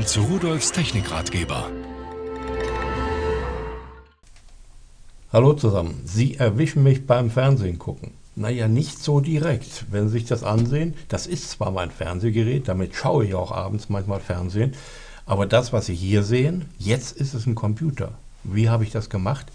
Willkommen zu Rudolfs Technikratgeber. Hallo zusammen. Sie erwischen mich beim Fernsehen gucken. Naja, nicht so direkt. Wenn Sie sich das ansehen, das ist zwar mein Fernsehgerät, damit schaue ich auch abends manchmal Fernsehen, aber das, was Sie hier sehen, jetzt ist es ein Computer. Wie habe ich das gemacht?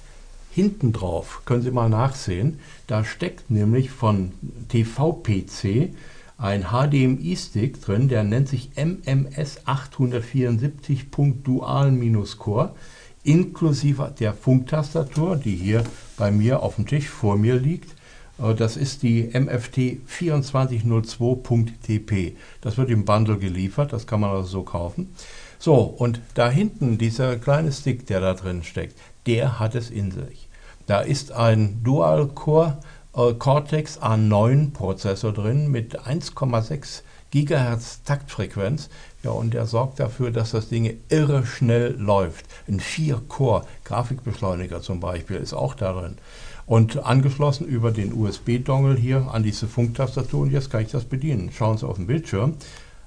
Hinten drauf, können Sie mal nachsehen, da steckt nämlich von TV-PC ein HDMI-Stick drin, der nennt sich MMS 874.dual-core, inklusive der Funktastatur, die hier bei mir auf dem Tisch vor mir liegt. Äh, das ist die MFT 2402.TP. Das wird im Bundle geliefert, das kann man also so kaufen. So, und da hinten dieser kleine Stick, der da drin steckt, der hat es in sich. Da ist ein Dual-Core Cortex A9 Prozessor drin mit 1,6 Gigahertz Taktfrequenz. Ja, und der sorgt dafür, dass das Ding irre schnell läuft. Ein 4-Core-Grafikbeschleuniger zum Beispiel ist auch da drin. Und angeschlossen über den USB-Dongle hier an diese Funktastatur. Und jetzt kann ich das bedienen. Schauen Sie auf den Bildschirm.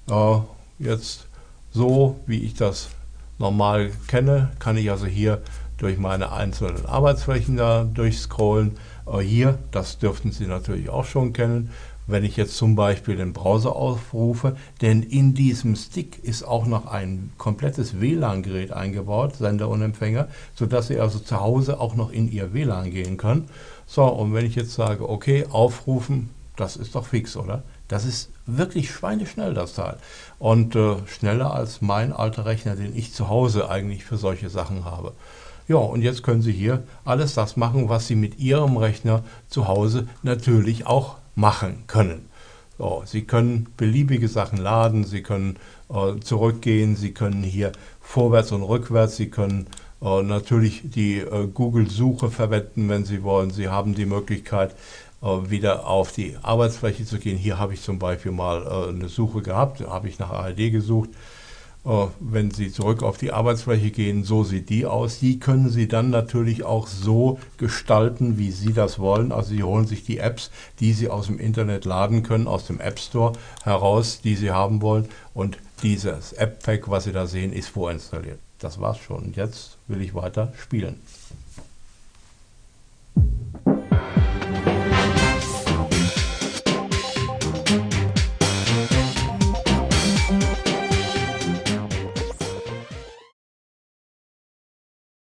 Äh, jetzt so, wie ich das normal kenne, kann ich also hier durch meine einzelnen Arbeitsflächen da durchscrollen. Äh, hier, das dürften Sie natürlich auch schon kennen, wenn ich jetzt zum Beispiel den Browser aufrufe, denn in diesem Stick ist auch noch ein komplettes WLAN-Gerät eingebaut, Sender und Empfänger, sodass Sie also zu Hause auch noch in Ihr WLAN gehen können. So, und wenn ich jetzt sage, okay, aufrufen, das ist doch fix, oder? Das ist wirklich schweineschnell, das Teil. Und äh, schneller als mein alter Rechner, den ich zu Hause eigentlich für solche Sachen habe. Ja, und jetzt können Sie hier alles das machen, was Sie mit Ihrem Rechner zu Hause natürlich auch machen können. So, Sie können beliebige Sachen laden, Sie können äh, zurückgehen, Sie können hier vorwärts und rückwärts, Sie können äh, natürlich die äh, Google-Suche verwenden, wenn Sie wollen. Sie haben die Möglichkeit, äh, wieder auf die Arbeitsfläche zu gehen. Hier habe ich zum Beispiel mal äh, eine Suche gehabt, habe ich nach ARD gesucht. Äh, wenn Sie zurück auf die Arbeitsfläche gehen, so sieht die aus. Die können Sie dann natürlich auch so gestalten, wie Sie das wollen. Also Sie holen sich die Apps, die Sie aus dem Internet laden können, aus dem App Store heraus, die Sie haben wollen. Und dieses App-Pack, was Sie da sehen, ist vorinstalliert. Das war's schon. Jetzt will ich weiter spielen.